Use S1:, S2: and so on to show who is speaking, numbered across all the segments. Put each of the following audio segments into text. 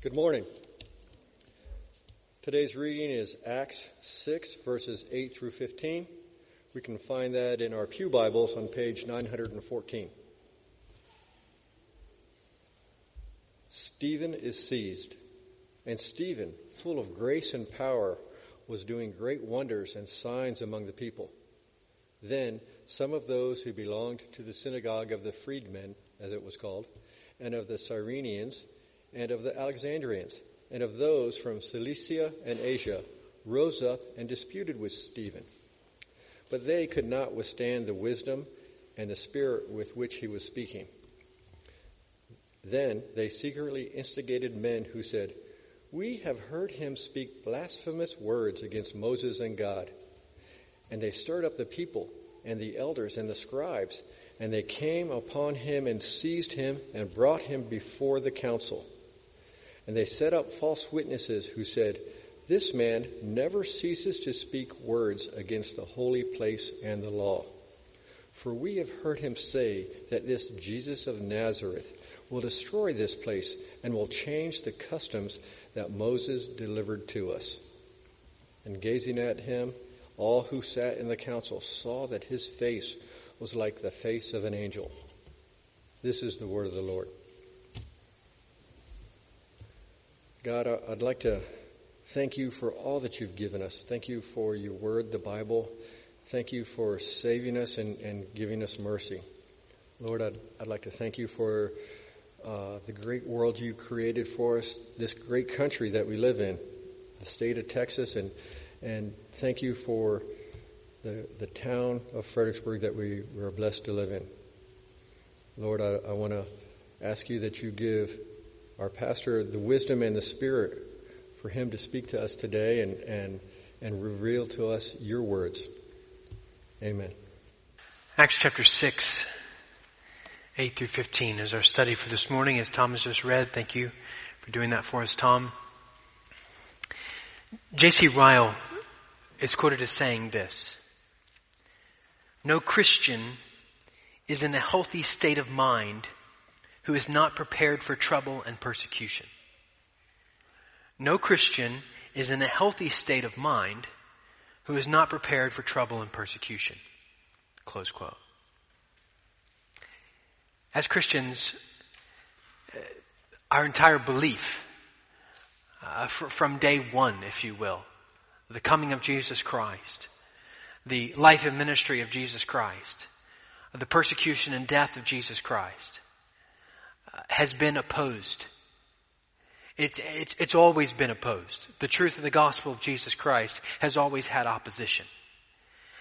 S1: Good morning. Today's reading is Acts 6, verses 8 through 15. We can find that in our Pew Bibles on page 914. Stephen is seized, and Stephen, full of grace and power, was doing great wonders and signs among the people. Then some of those who belonged to the synagogue of the freedmen, as it was called, and of the Cyrenians, and of the Alexandrians, and of those from Cilicia and Asia, rose up and disputed with Stephen. But they could not withstand the wisdom and the spirit with which he was speaking. Then they secretly instigated men who said, We have heard him speak blasphemous words against Moses and God. And they stirred up the people and the elders and the scribes, and they came upon him and seized him and brought him before the council. And they set up false witnesses who said, This man never ceases to speak words against the holy place and the law. For we have heard him say that this Jesus of Nazareth will destroy this place and will change the customs that Moses delivered to us. And gazing at him, all who sat in the council saw that his face was like the face of an angel. This is the word of the Lord. God, I'd like to thank you for all that you've given us. Thank you for your word, the Bible. Thank you for saving us and, and giving us mercy. Lord, I'd, I'd like to thank you for uh, the great world you created for us, this great country that we live in, the state of Texas, and and thank you for the the town of Fredericksburg that we, we are blessed to live in. Lord, I, I want to ask you that you give our pastor the wisdom and the spirit for him to speak to us today and and and reveal to us your words. Amen.
S2: Acts chapter 6, 8 through 15 is our study for this morning, as Tom has just read. Thank you for doing that for us, Tom. J.C. Ryle is quoted as saying this No Christian is in a healthy state of mind who is not prepared for trouble and persecution. No Christian is in a healthy state of mind who is not prepared for trouble and persecution. Close quote. As Christians, uh, our entire belief, uh, fr- from day one, if you will, the coming of Jesus Christ, the life and ministry of Jesus Christ, the persecution and death of Jesus Christ, has been opposed. It's, it's, it's always been opposed. The truth of the gospel of Jesus Christ has always had opposition.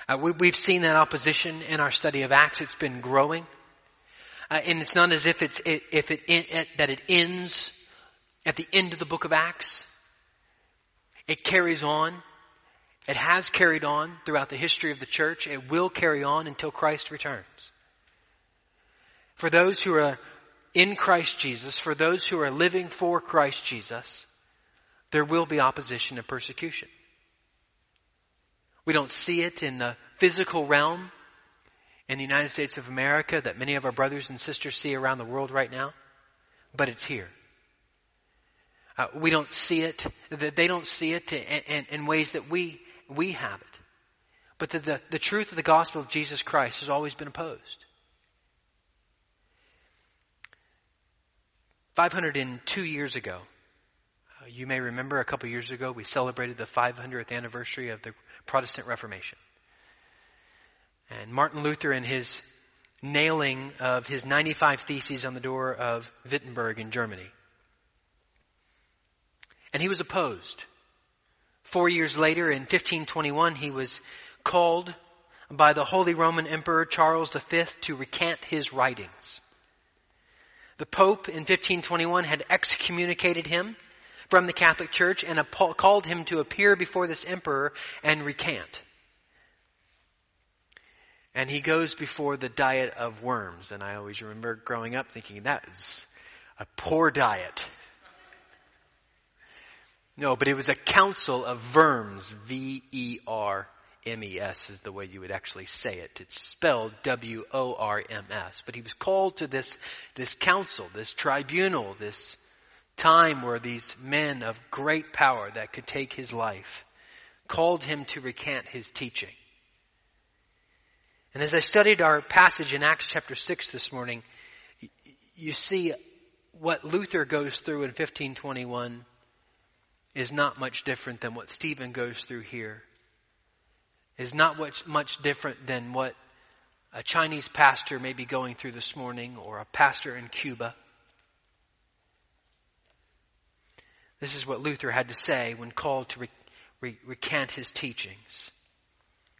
S2: Uh, we, have seen that opposition in our study of Acts. It's been growing. Uh, and it's not as if it's if it, it that it ends at the end of the book of Acts. It carries on. It has carried on throughout the history of the church. It will carry on until Christ returns. For those who are in Christ Jesus, for those who are living for Christ Jesus, there will be opposition and persecution. We don't see it in the physical realm in the United States of America that many of our brothers and sisters see around the world right now, but it's here. Uh, we don't see it, that they don't see it in, in, in, ways that we, we have it. But the, the, the truth of the gospel of Jesus Christ has always been opposed. 502 years ago, uh, you may remember a couple years ago, we celebrated the 500th anniversary of the Protestant Reformation. And Martin Luther and his nailing of his 95 Theses on the door of Wittenberg in Germany. And he was opposed. Four years later, in 1521, he was called by the Holy Roman Emperor Charles V to recant his writings. The Pope in 1521 had excommunicated him from the Catholic Church and called him to appear before this emperor and recant. And he goes before the diet of worms. And I always remember growing up thinking that is a poor diet. No, but it was a council of verms. V-E-R-M-E-S is the way you would actually say it. It's spelled W-O-R-M-S. But he was called to this, this council, this tribunal, this time where these men of great power that could take his life called him to recant his teaching. And as I studied our passage in Acts chapter 6 this morning, you see what Luther goes through in 1521 is not much different than what Stephen goes through here. Is not much, much different than what a Chinese pastor may be going through this morning or a pastor in Cuba. This is what Luther had to say when called to re- re- recant his teachings.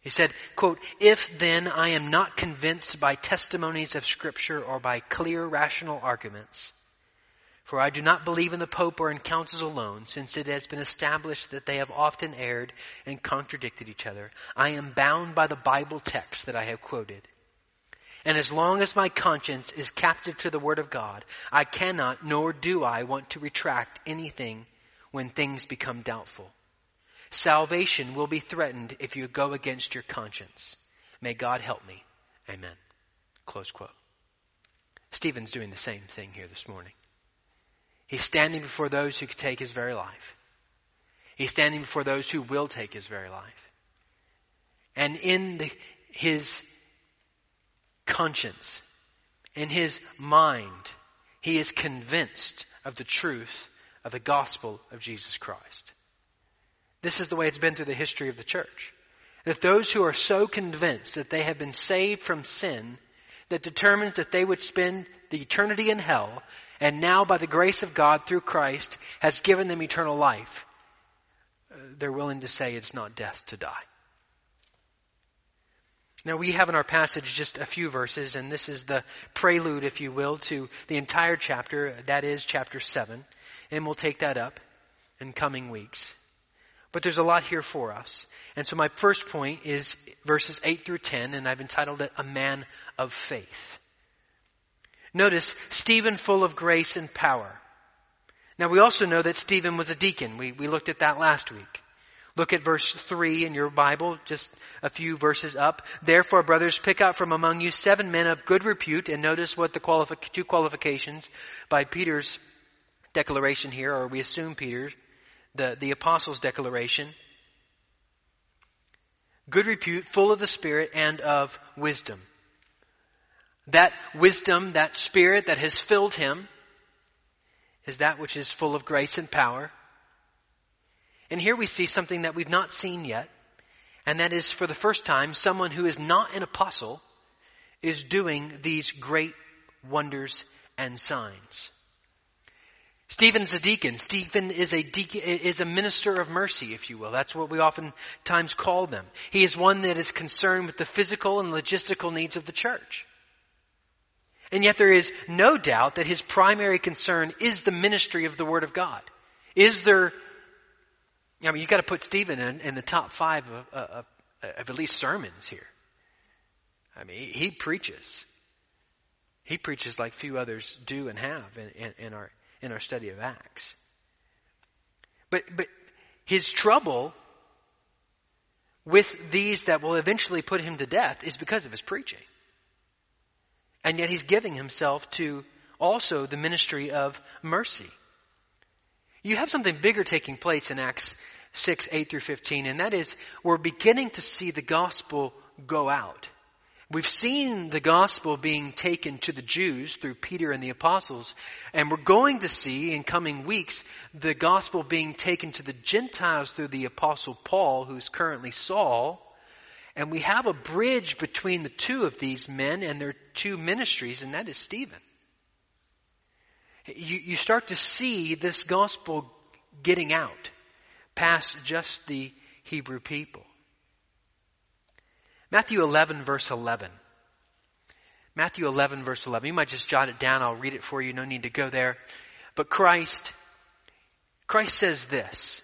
S2: He said, quote, If then I am not convinced by testimonies of scripture or by clear rational arguments, for I do not believe in the Pope or in councils alone, since it has been established that they have often erred and contradicted each other. I am bound by the Bible text that I have quoted. And as long as my conscience is captive to the Word of God, I cannot nor do I want to retract anything when things become doubtful. Salvation will be threatened if you go against your conscience. May God help me. Amen. Close quote. Stephen's doing the same thing here this morning. He's standing before those who could take his very life. He's standing before those who will take his very life. And in the, his conscience, in his mind, he is convinced of the truth of the gospel of Jesus Christ. This is the way it's been through the history of the church. That those who are so convinced that they have been saved from sin that determines that they would spend the eternity in hell and now by the grace of God through Christ has given them eternal life, uh, they're willing to say it's not death to die. Now we have in our passage just a few verses, and this is the prelude, if you will, to the entire chapter. That is chapter 7. And we'll take that up in coming weeks. But there's a lot here for us. And so my first point is verses 8 through 10, and I've entitled it A Man of Faith. Notice, Stephen full of grace and power. Now we also know that Stephen was a deacon. We, we looked at that last week. Look at verse 3 in your Bible, just a few verses up. Therefore, brothers, pick out from among you seven men of good repute, and notice what the two qualifications by Peter's declaration here, or we assume Peter, the, the apostles' declaration. Good repute, full of the Spirit and of wisdom. That wisdom, that Spirit that has filled him, is that which is full of grace and power. And here we see something that we've not seen yet, and that is for the first time, someone who is not an apostle is doing these great wonders and signs. Stephen's a deacon. Stephen is a deacon, is a minister of mercy, if you will. That's what we oftentimes call them. He is one that is concerned with the physical and logistical needs of the church. And yet there is no doubt that his primary concern is the ministry of the Word of God. Is there I mean, you've got to put Stephen in, in the top five of, of, of, at least sermons here. I mean, he, he, preaches. He preaches like few others do and have in, in, in, our in our study of Acts. But but his trouble with these that will eventually put him to death is because of his preaching. And yet he's giving himself to also the ministry of mercy. You have something bigger taking place in Acts 6, 8 through 15, and that is we're beginning to see the gospel go out. We've seen the gospel being taken to the Jews through Peter and the apostles, and we're going to see in coming weeks the gospel being taken to the Gentiles through the apostle Paul, who's currently Saul, and we have a bridge between the two of these men and their two ministries, and that is Stephen. You, you start to see this gospel getting out past just the Hebrew people. Matthew 11 verse 11. Matthew 11 verse 11. You might just jot it down. I'll read it for you. No need to go there. But Christ, Christ says this.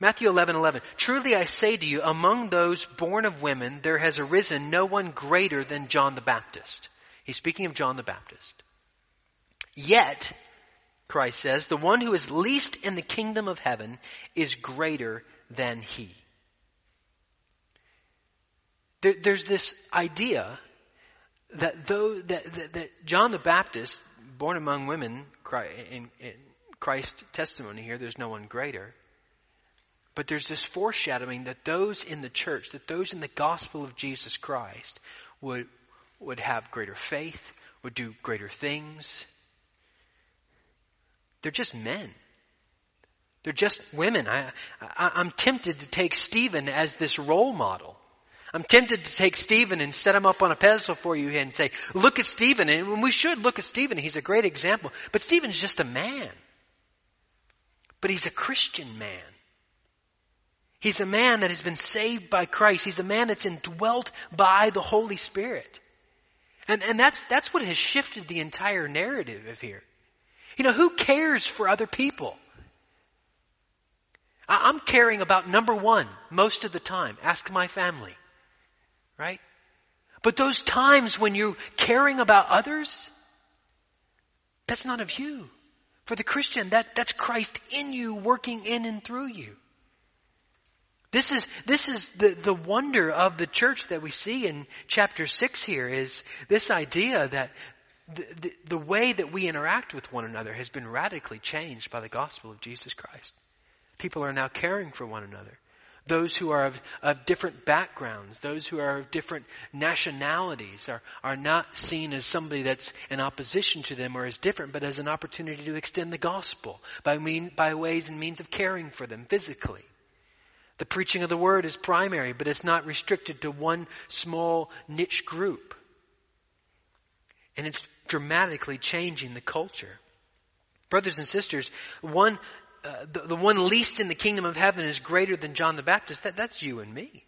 S2: Matthew 11, 11. Truly I say to you, among those born of women, there has arisen no one greater than John the Baptist. He's speaking of John the Baptist. Yet, Christ says, the one who is least in the kingdom of heaven is greater than he. There, there's this idea that though that, that, that, John the Baptist, born among women, in Christ's testimony here. There's no one greater. But there's this foreshadowing that those in the church, that those in the gospel of Jesus Christ would, would have greater faith, would do greater things. They're just men. They're just women. I, I, am tempted to take Stephen as this role model. I'm tempted to take Stephen and set him up on a pedestal for you and say, look at Stephen. And we should look at Stephen. He's a great example. But Stephen's just a man. But he's a Christian man. He's a man that has been saved by Christ. He's a man that's indwelt by the Holy Spirit. And, and that's, that's what has shifted the entire narrative of here. You know, who cares for other people? I'm caring about number one most of the time. Ask my family. Right? But those times when you're caring about others, that's not of you. For the Christian, that, that's Christ in you, working in and through you. This is, this is the, the wonder of the church that we see in chapter 6 here is this idea that the, the, the way that we interact with one another has been radically changed by the gospel of Jesus Christ. People are now caring for one another. Those who are of, of different backgrounds, those who are of different nationalities are, are not seen as somebody that's in opposition to them or as different, but as an opportunity to extend the gospel by mean, by ways and means of caring for them physically. The preaching of the word is primary, but it's not restricted to one small niche group. And it's dramatically changing the culture. Brothers and sisters, one, uh, the, the one least in the kingdom of heaven is greater than John the Baptist. That, that's you and me.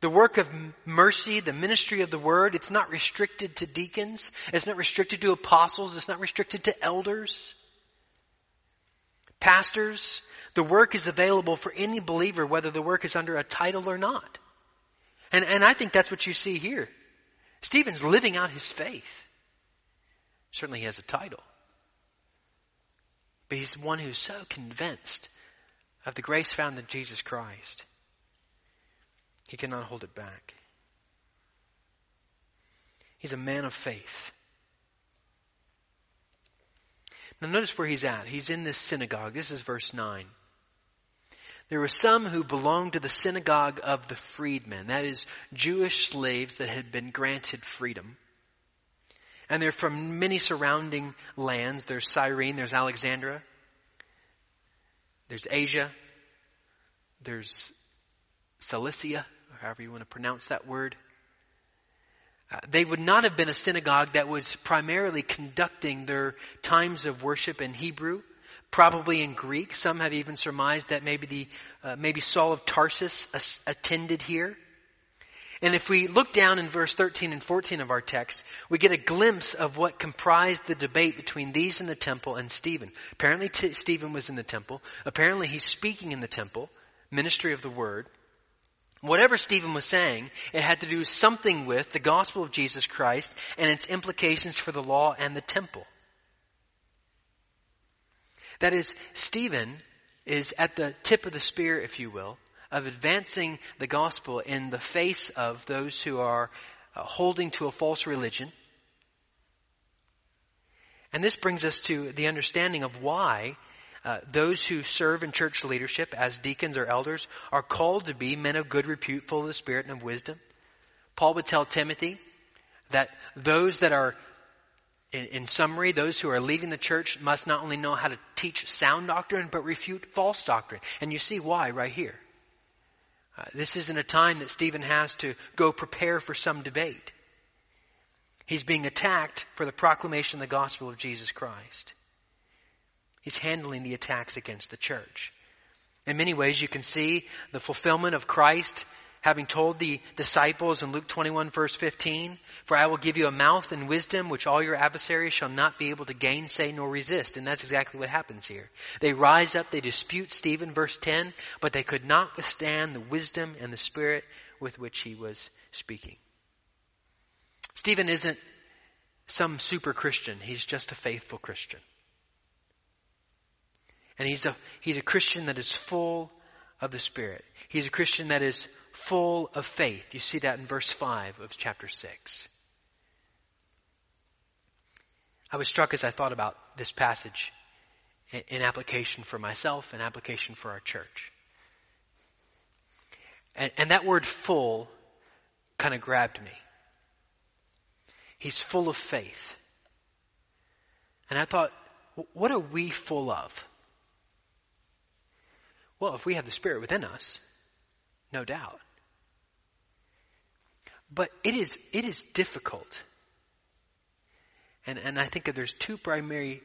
S2: The work of mercy, the ministry of the word, it's not restricted to deacons. It's not restricted to apostles. It's not restricted to elders. Pastors, the work is available for any believer, whether the work is under a title or not. And, and I think that's what you see here. Stephen's living out his faith. Certainly he has a title. But he's one who's so convinced of the grace found in Jesus Christ. He cannot hold it back. He's a man of faith. Now notice where he's at. He's in this synagogue. This is verse 9. There were some who belonged to the synagogue of the freedmen, that is, Jewish slaves that had been granted freedom. And they're from many surrounding lands. There's Cyrene, there's Alexandria, there's Asia, there's Cilicia, or however you want to pronounce that word. Uh, they would not have been a synagogue that was primarily conducting their times of worship in Hebrew probably in Greek. Some have even surmised that maybe the uh, maybe Saul of Tarsus attended here. And if we look down in verse 13 and 14 of our text, we get a glimpse of what comprised the debate between these in the temple and Stephen. Apparently t- Stephen was in the temple. Apparently he's speaking in the temple, ministry of the word. Whatever Stephen was saying, it had to do something with the gospel of Jesus Christ and its implications for the law and the temple. That is, Stephen is at the tip of the spear, if you will, of advancing the gospel in the face of those who are uh, holding to a false religion. And this brings us to the understanding of why uh, those who serve in church leadership as deacons or elders are called to be men of good repute, full of the Spirit and of wisdom. Paul would tell Timothy that those that are in, in, summary, those who are leading the church must not only know how to teach sound doctrine, but refute false doctrine. And you see why right here. Uh, this isn't a time that Stephen has to go prepare for some debate. He's being attacked for the proclamation of the gospel of Jesus Christ. He's handling the attacks against the church. In many ways, you can see the fulfillment of Christ having told the disciples in Luke 21 verse 15, For I will give you a mouth and wisdom which all your adversaries shall not be able to gainsay nor resist. And that's exactly what happens here. They rise up, they dispute Stephen, verse 10, but they could not withstand the wisdom and the spirit with which he was speaking. Stephen isn't some super Christian. He's just a faithful Christian. And he's a, he's a Christian that is full of the Spirit. He's a Christian that is full of faith. You see that in verse 5 of chapter 6. I was struck as I thought about this passage in application for myself and application for our church. And, and that word full kind of grabbed me. He's full of faith. And I thought, what are we full of? Well, if we have the Spirit within us, no doubt. But it is, it is difficult. And, and I think there's two primary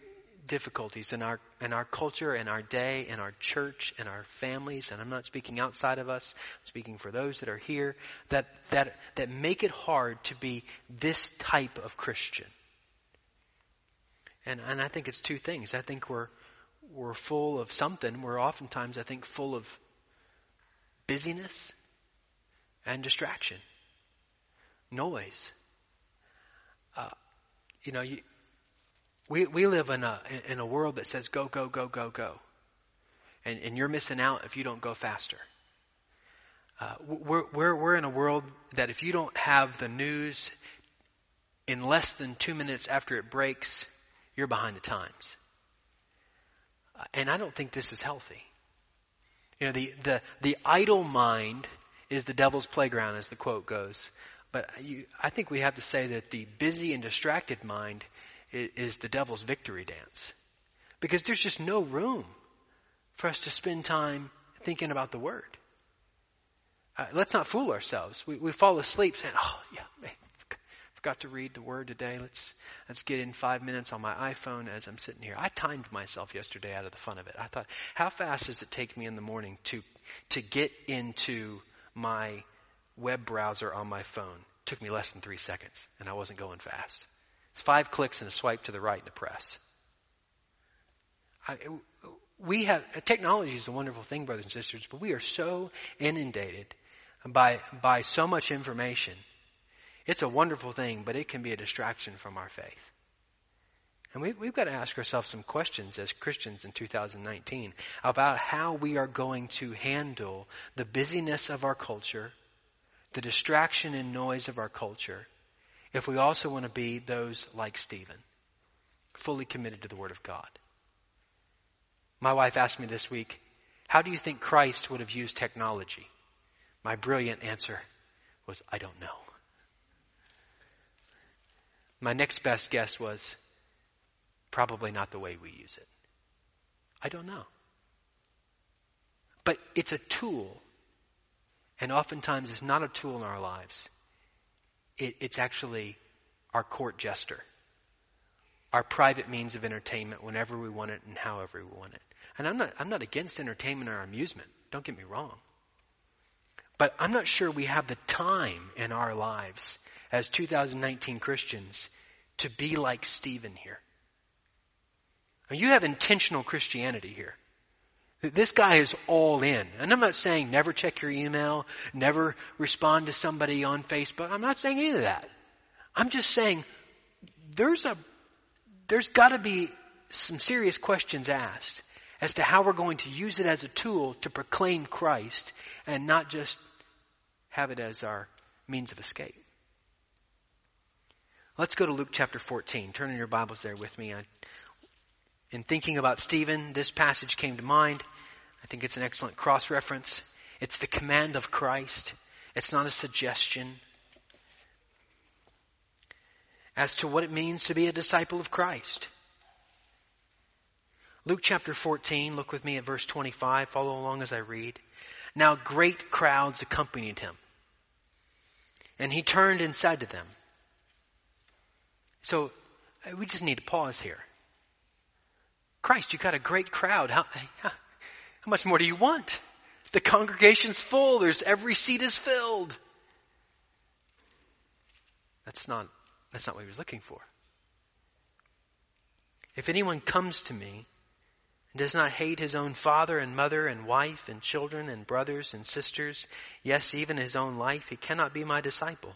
S2: difficulties in our in our culture, in our day, in our church, in our families, and I'm not speaking outside of us, I'm speaking for those that are here, that that that make it hard to be this type of Christian. And and I think it's two things. I think we're we're full of something. We're oftentimes, I think, full of busyness and distraction, noise. Uh, you know, you, we, we live in a, in a world that says go, go, go, go, go. And, and you're missing out if you don't go faster. Uh, we're, we're, we're in a world that if you don't have the news in less than two minutes after it breaks, you're behind the times. And I don't think this is healthy. You know, the, the, the idle mind is the devil's playground, as the quote goes. But you, I think we have to say that the busy and distracted mind is the devil's victory dance. Because there's just no room for us to spend time thinking about the Word. Uh, let's not fool ourselves. We, we fall asleep saying, oh, yeah, forgot to read the Word today. Let's, let's get in five minutes on my iPhone as I'm sitting here. I timed myself yesterday out of the fun of it. I thought, how fast does it take me in the morning to, to get into my web browser on my phone? It took me less than three seconds, and I wasn't going fast. It's five clicks and a swipe to the right and a press. I, we have technology is a wonderful thing, brothers and sisters, but we are so inundated by by so much information. It's a wonderful thing, but it can be a distraction from our faith. And we, we've got to ask ourselves some questions as Christians in 2019 about how we are going to handle the busyness of our culture, the distraction and noise of our culture, if we also want to be those like Stephen, fully committed to the Word of God. My wife asked me this week, How do you think Christ would have used technology? My brilliant answer was, I don't know. My next best guess was, Probably not the way we use it. I don't know. But it's a tool. And oftentimes it's not a tool in our lives it, it's actually our court jester, our private means of entertainment whenever we want it and however we want it. And I'm not, I'm not against entertainment or amusement. Don't get me wrong. But I'm not sure we have the time in our lives as 2019 Christians to be like Stephen here. you have intentional Christianity here. This guy is all in. And I'm not saying never check your email, never respond to somebody on Facebook. I'm not saying any of that. I'm just saying there's a, there's gotta be some serious questions asked as to how we're going to use it as a tool to proclaim Christ and not just have it as our means of escape. Let's go to Luke chapter 14. Turn in your Bibles there with me. I in thinking about Stephen, this passage came to mind. I think it's an excellent cross reference. It's the command of Christ. It's not a suggestion as to what it means to be a disciple of Christ. Luke chapter 14, look with me at verse 25, follow along as I read. Now great crowds accompanied him. And he turned and said to them. So uh, we just need to pause here. Christ, you've got a great crowd. How, how much more do you want? The congregation's full. There's every seat is filled. That's not, that's not what he was looking for. If anyone comes to me and does not hate his own father and mother and wife and children and brothers and sisters, yes, even his own life, he cannot be my disciple.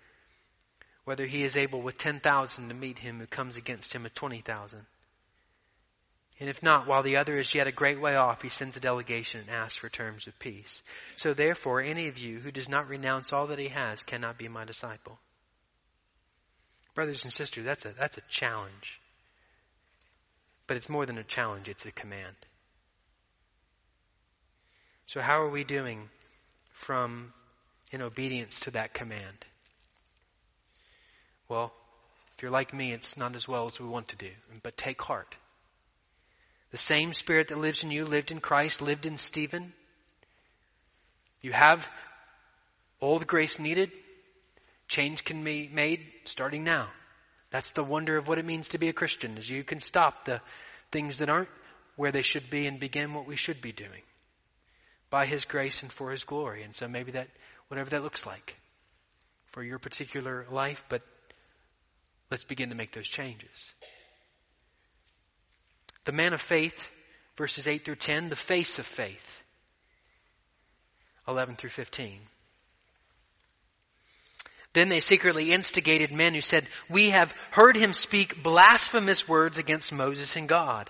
S2: whether he is able with 10,000 to meet him who comes against him with 20,000? And if not, while the other is yet a great way off, he sends a delegation and asks for terms of peace. So therefore, any of you who does not renounce all that he has cannot be my disciple. Brothers and sisters, that's a, that's a challenge. But it's more than a challenge, it's a command. So how are we doing from in obedience to that command? Well, if you're like me, it's not as well as we want to do. But take heart. The same Spirit that lives in you lived in Christ, lived in Stephen. You have all the grace needed. Change can be made starting now. That's the wonder of what it means to be a Christian, is you can stop the things that aren't where they should be and begin what we should be doing. By His grace and for His glory. And so maybe that, whatever that looks like for your particular life, but let's begin to make those changes. The man of faith, verses 8 through 10, the face of faith, 11 through 15. Then they secretly instigated men who said, We have heard him speak blasphemous words against Moses and God.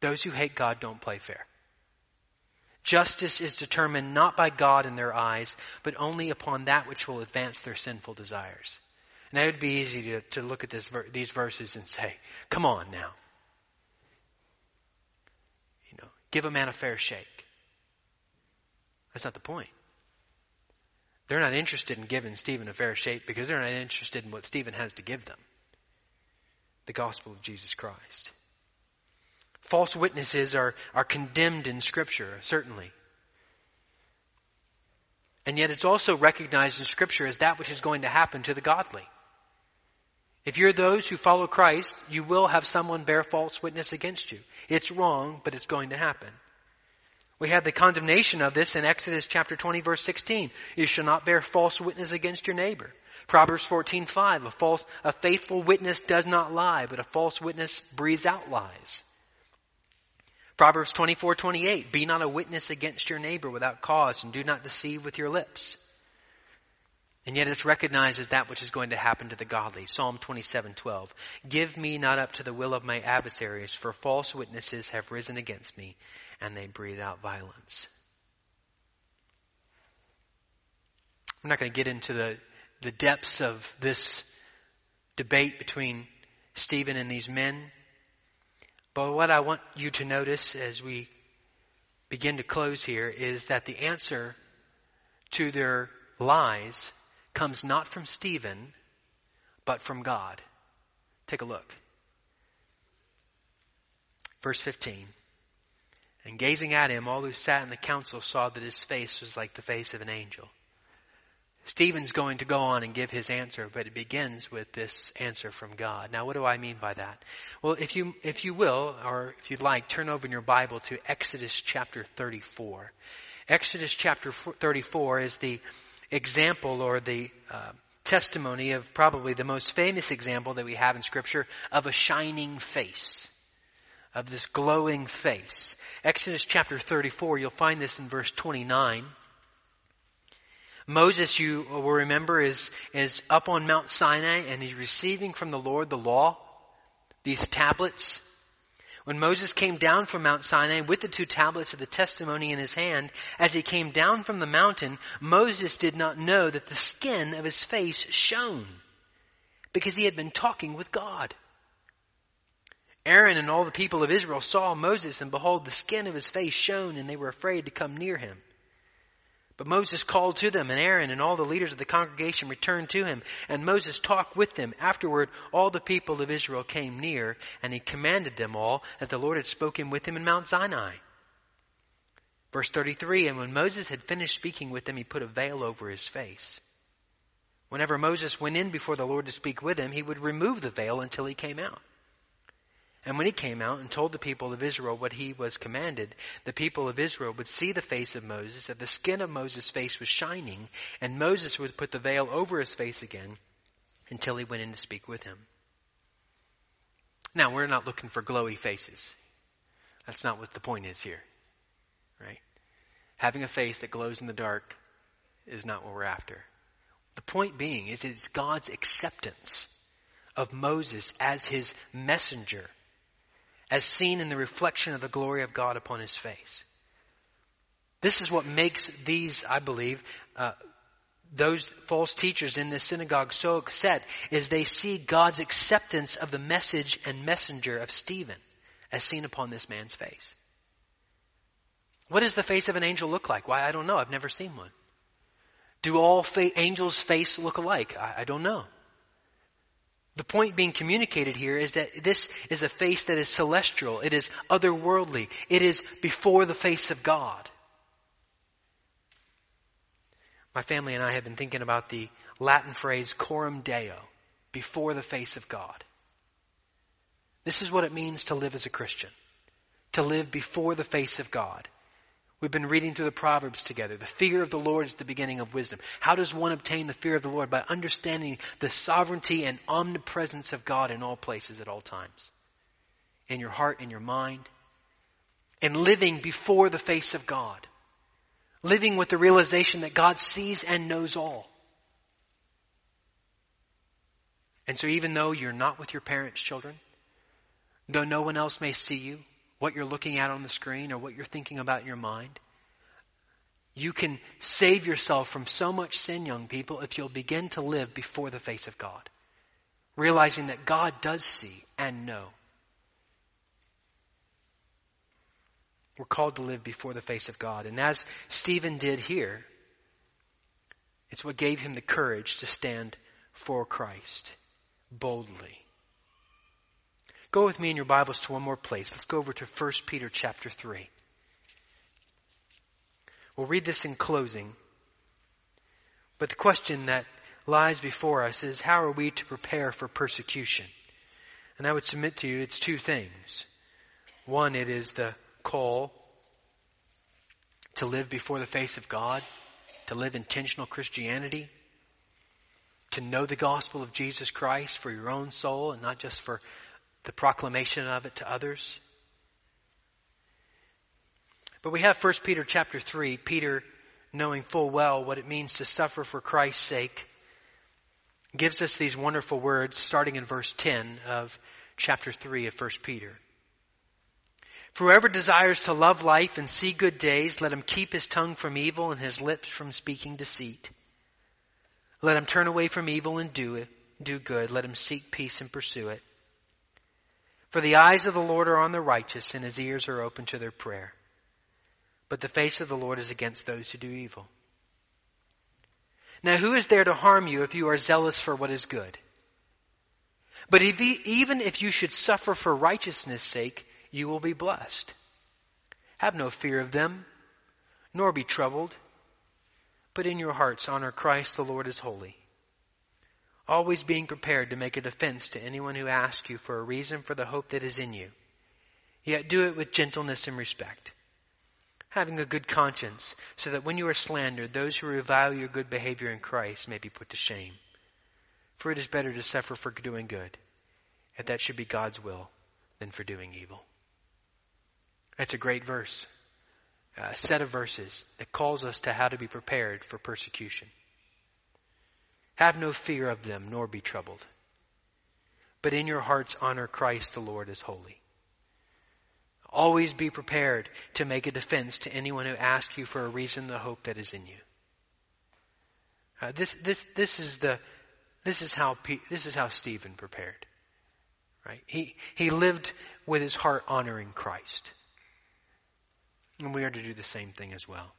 S2: Those who hate God don't play fair. Justice is determined not by God in their eyes, but only upon that which will advance their sinful desires. And it would be easy to, to look at this, these verses and say, come on now. You know, give a man a fair shake. That's not the point. They're not interested in giving Stephen a fair shake because they're not interested in what Stephen has to give them. The gospel of Jesus Christ. False witnesses are, are condemned in Scripture, certainly. And yet it's also recognized in Scripture as that which is going to happen to the godly. If you're those who follow Christ, you will have someone bear false witness against you. It's wrong, but it's going to happen. We have the condemnation of this in Exodus chapter 20 verse 16. You shall not bear false witness against your neighbor. Proverbs 14:5. A false, a faithful witness does not lie, but a false witness breathes out lies. Proverbs 24:28. Be not a witness against your neighbor without cause, and do not deceive with your lips. And yet it's recognized as that which is going to happen to the godly. Psalm 27:12. Give me not up to the will of my adversaries, for false witnesses have risen against me, and they breathe out violence. I'm not going to get into the, the depths of this debate between Stephen and these men. But what I want you to notice as we begin to close here is that the answer to their lies comes not from Stephen, but from God. Take a look. Verse 15. And gazing at him, all who sat in the council saw that his face was like the face of an angel. Stephen's going to go on and give his answer, but it begins with this answer from God. Now, what do I mean by that? Well, if you, if you will, or if you'd like, turn over in your Bible to Exodus chapter 34. Exodus chapter 34 is the example or the uh, testimony of probably the most famous example that we have in Scripture of a shining face, of this glowing face. Exodus chapter 34, you'll find this in verse 29. Moses, you will remember, is, is up on Mount Sinai and he's receiving from the Lord the law, these tablets. When Moses came down from Mount Sinai with the two tablets of the testimony in his hand, as he came down from the mountain, Moses did not know that the skin of his face shone because he had been talking with God. Aaron and all the people of Israel saw Moses and behold the skin of his face shone and they were afraid to come near him. But Moses called to them, and Aaron and all the leaders of the congregation returned to him, and Moses talked with them. Afterward, all the people of Israel came near, and he commanded them all that the Lord had spoken with him in Mount Sinai. Verse 33, and when Moses had finished speaking with them, he put a veil over his face. Whenever Moses went in before the Lord to speak with him, he would remove the veil until he came out. And when he came out and told the people of Israel what he was commanded, the people of Israel would see the face of Moses, that the skin of Moses' face was shining, and Moses would put the veil over his face again until he went in to speak with him. Now, we're not looking for glowy faces. That's not what the point is here. Right? Having a face that glows in the dark is not what we're after. The point being is that it's God's acceptance of Moses as his messenger as seen in the reflection of the glory of God upon his face. This is what makes these, I believe, uh, those false teachers in this synagogue so upset is they see God's acceptance of the message and messenger of Stephen as seen upon this man's face. What does the face of an angel look like? Why, I don't know. I've never seen one. Do all fa- angels' face look alike? I, I don't know. The point being communicated here is that this is a face that is celestial. It is otherworldly. It is before the face of God. My family and I have been thinking about the Latin phrase coram deo, before the face of God. This is what it means to live as a Christian. To live before the face of God. We've been reading through the Proverbs together. The fear of the Lord is the beginning of wisdom. How does one obtain the fear of the Lord? By understanding the sovereignty and omnipresence of God in all places at all times. In your heart, in your mind. And living before the face of God. Living with the realization that God sees and knows all. And so even though you're not with your parents' children, though no one else may see you, what you're looking at on the screen or what you're thinking about in your mind. You can save yourself from so much sin, young people, if you'll begin to live before the face of God, realizing that God does see and know. We're called to live before the face of God. And as Stephen did here, it's what gave him the courage to stand for Christ boldly. Go with me in your Bibles to one more place. Let's go over to 1 Peter chapter 3. We'll read this in closing. But the question that lies before us is how are we to prepare for persecution? And I would submit to you it's two things. One, it is the call to live before the face of God, to live intentional Christianity, to know the gospel of Jesus Christ for your own soul and not just for the proclamation of it to others. But we have 1 Peter chapter 3, Peter knowing full well what it means to suffer for Christ's sake, gives us these wonderful words starting in verse 10 of chapter 3 of 1 Peter. For whoever desires to love life and see good days, let him keep his tongue from evil and his lips from speaking deceit. Let him turn away from evil and do it, do good. Let him seek peace and pursue it. For the eyes of the Lord are on the righteous, and his ears are open to their prayer. But the face of the Lord is against those who do evil. Now, who is there to harm you if you are zealous for what is good? But if even if you should suffer for righteousness' sake, you will be blessed. Have no fear of them, nor be troubled, but in your hearts honor Christ the Lord as holy always being prepared to make a defense to anyone who asks you for a reason for the hope that is in you. Yet do it with gentleness and respect, having a good conscience, so that when you are slandered, those who revile your good behavior in Christ may be put to shame. For it is better to suffer for doing good, if that should be God's will, than for doing evil. That's a great verse, a set of verses that calls us to how to be prepared for persecution. Have no fear of them, nor be troubled. But in your hearts honor Christ the Lord as holy. Always be prepared to make a defense to anyone who asks you for a reason the hope that is in you. Uh, this, this, this is the, this is how, this is how Stephen prepared. Right? He, he lived with his heart honoring Christ. And we are to do the same thing as well.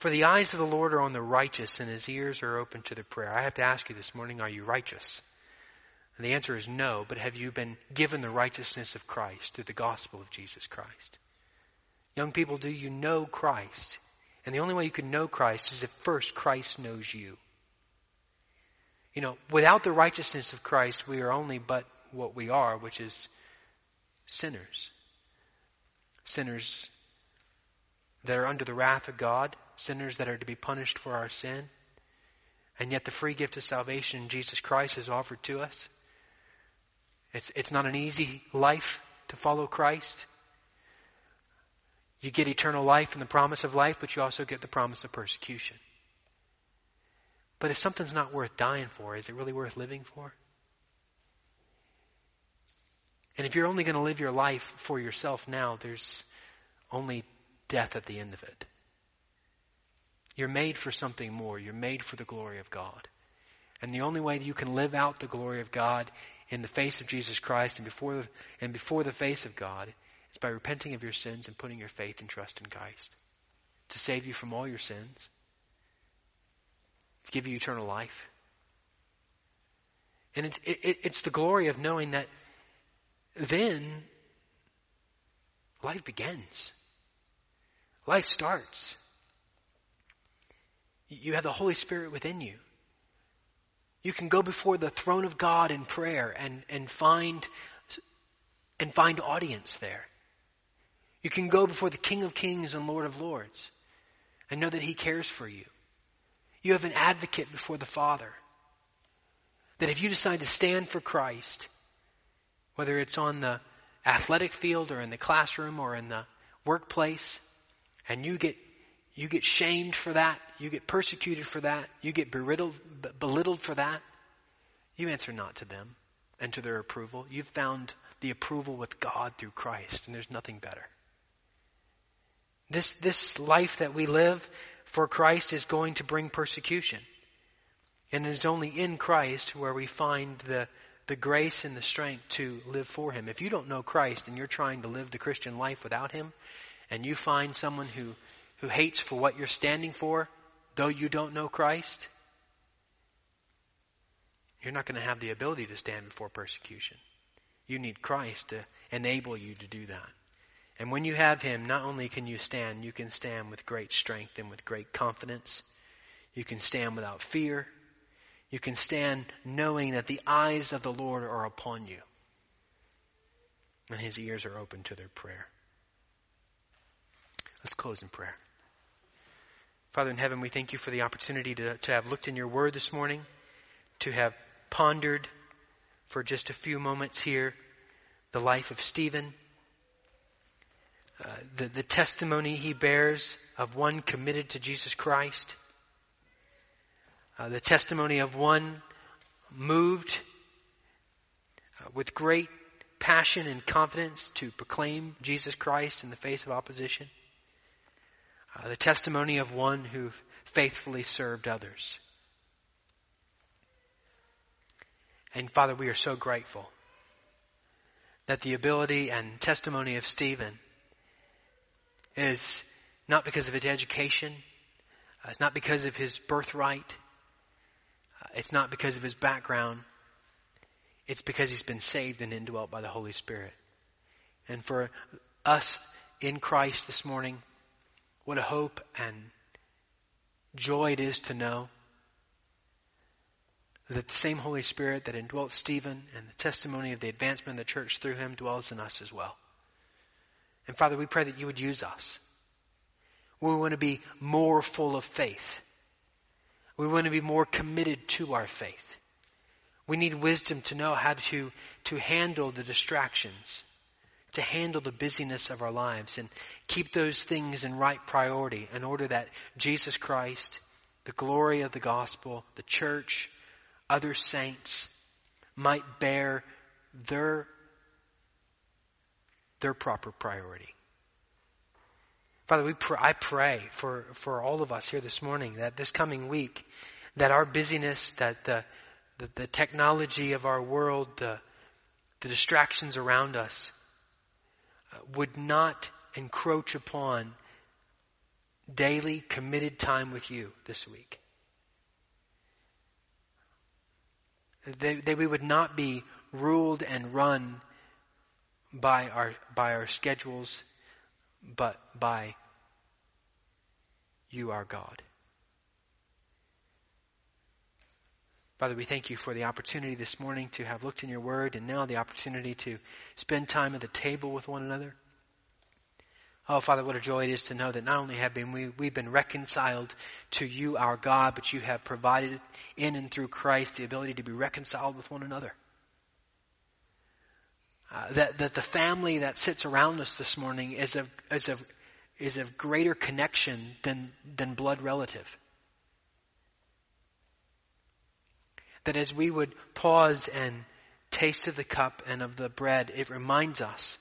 S2: For the eyes of the Lord are on the righteous and his ears are open to their prayer. I have to ask you this morning, are you righteous? And the answer is no, but have you been given the righteousness of Christ through the gospel of Jesus Christ? Young people, do you know Christ? And the only way you can know Christ is if first Christ knows you. You know, without the righteousness of Christ, we are only but what we are, which is sinners. Sinners that are under the wrath of God, sinners that are to be punished for our sin. And yet the free gift of salvation Jesus Christ has offered to us. It's, it's not an easy life to follow Christ. You get eternal life and the promise of life, but you also get the promise of persecution. But if something's not worth dying for, is it really worth living for? And if you're only going to live your life for yourself now, there's only death at the end of it. You're made for something more. You're made for the glory of God. And the only way that you can live out the glory of God in the face of Jesus Christ and before the, and before the face of God is by repenting of your sins and putting your faith and trust in Christ to save you from all your sins, to give you eternal life. And it's, it, it's the glory of knowing that then life begins. Life starts. You have the Holy Spirit within you. You can go before the throne of God in prayer and, and find and find audience there. You can go before the King of Kings and Lord of Lords and know that He cares for you. You have an advocate before the Father. That if you decide to stand for Christ, whether it's on the athletic field or in the classroom or in the workplace, and you get you get shamed for that, you get persecuted for that, you get belittled, belittled for that, you answer not to them and to their approval. You've found the approval with God through Christ, and there's nothing better. This, this life that we live for Christ is going to bring persecution. And it is only in Christ where we find the, the grace and the strength to live for Him. If you don't know Christ and you're trying to live the Christian life without Him, and you find someone who, who hates for what you're standing for, though you don't know Christ, you're not going to have the ability to stand before persecution. You need Christ to enable you to do that. And when you have Him, not only can you stand, you can stand with great strength and with great confidence. You can stand without fear. You can stand knowing that the eyes of the Lord are upon you. And His ears are open to their prayer. Let's close in prayer. Father in heaven, we thank you for the opportunity to, to have looked in your word this morning, to have pondered for just a few moments here the life of Stephen, uh, the, the testimony he bears of one committed to Jesus Christ, uh, the testimony of one moved uh, with great passion and confidence to proclaim Jesus Christ in the face of opposition. Uh, the testimony of one who faithfully served others. And Father, we are so grateful that the ability and testimony of Stephen is not because of his education, uh, it's not because of his birthright, uh, it's not because of his background, it's because he's been saved and indwelt by the Holy Spirit. And for us in Christ this morning, what a hope and joy it is to know that the same Holy Spirit that indwelt Stephen and the testimony of the advancement of the church through him dwells in us as well. And Father, we pray that you would use us. We want to be more full of faith. We want to be more committed to our faith. We need wisdom to know how to, to handle the distractions to handle the busyness of our lives and keep those things in right priority in order that Jesus Christ, the glory of the gospel, the church, other saints might bear their, their proper priority. Father, we pr- I pray for, for all of us here this morning that this coming week, that our busyness, that the, the, the technology of our world, the, the distractions around us, would not encroach upon daily committed time with you this week. That, that we would not be ruled and run by our, by our schedules, but by you, our God. Father, we thank you for the opportunity this morning to have looked in your word and now the opportunity to spend time at the table with one another. Oh, Father, what a joy it is to know that not only have been we, we've been reconciled to you, our God, but you have provided in and through Christ the ability to be reconciled with one another. Uh, that, that the family that sits around us this morning is of, is of, is of greater connection than, than blood relative. That as we would pause and taste of the cup and of the bread, it reminds us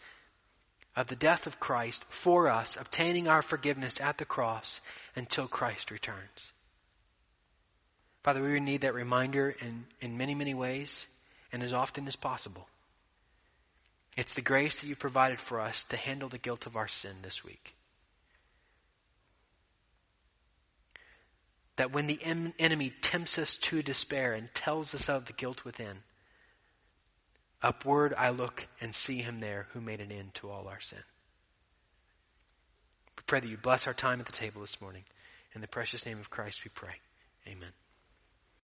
S2: of the death of Christ for us, obtaining our forgiveness at the cross until Christ returns. Father, we need that reminder in, in many, many ways and as often as possible. It's the grace that you've provided for us to handle the guilt of our sin this week. That when the enemy tempts us to despair and tells us of the guilt within, upward I look and see him there who made an end to all our sin. We pray that you bless our time at the table this morning. In the precious name of Christ we pray. Amen.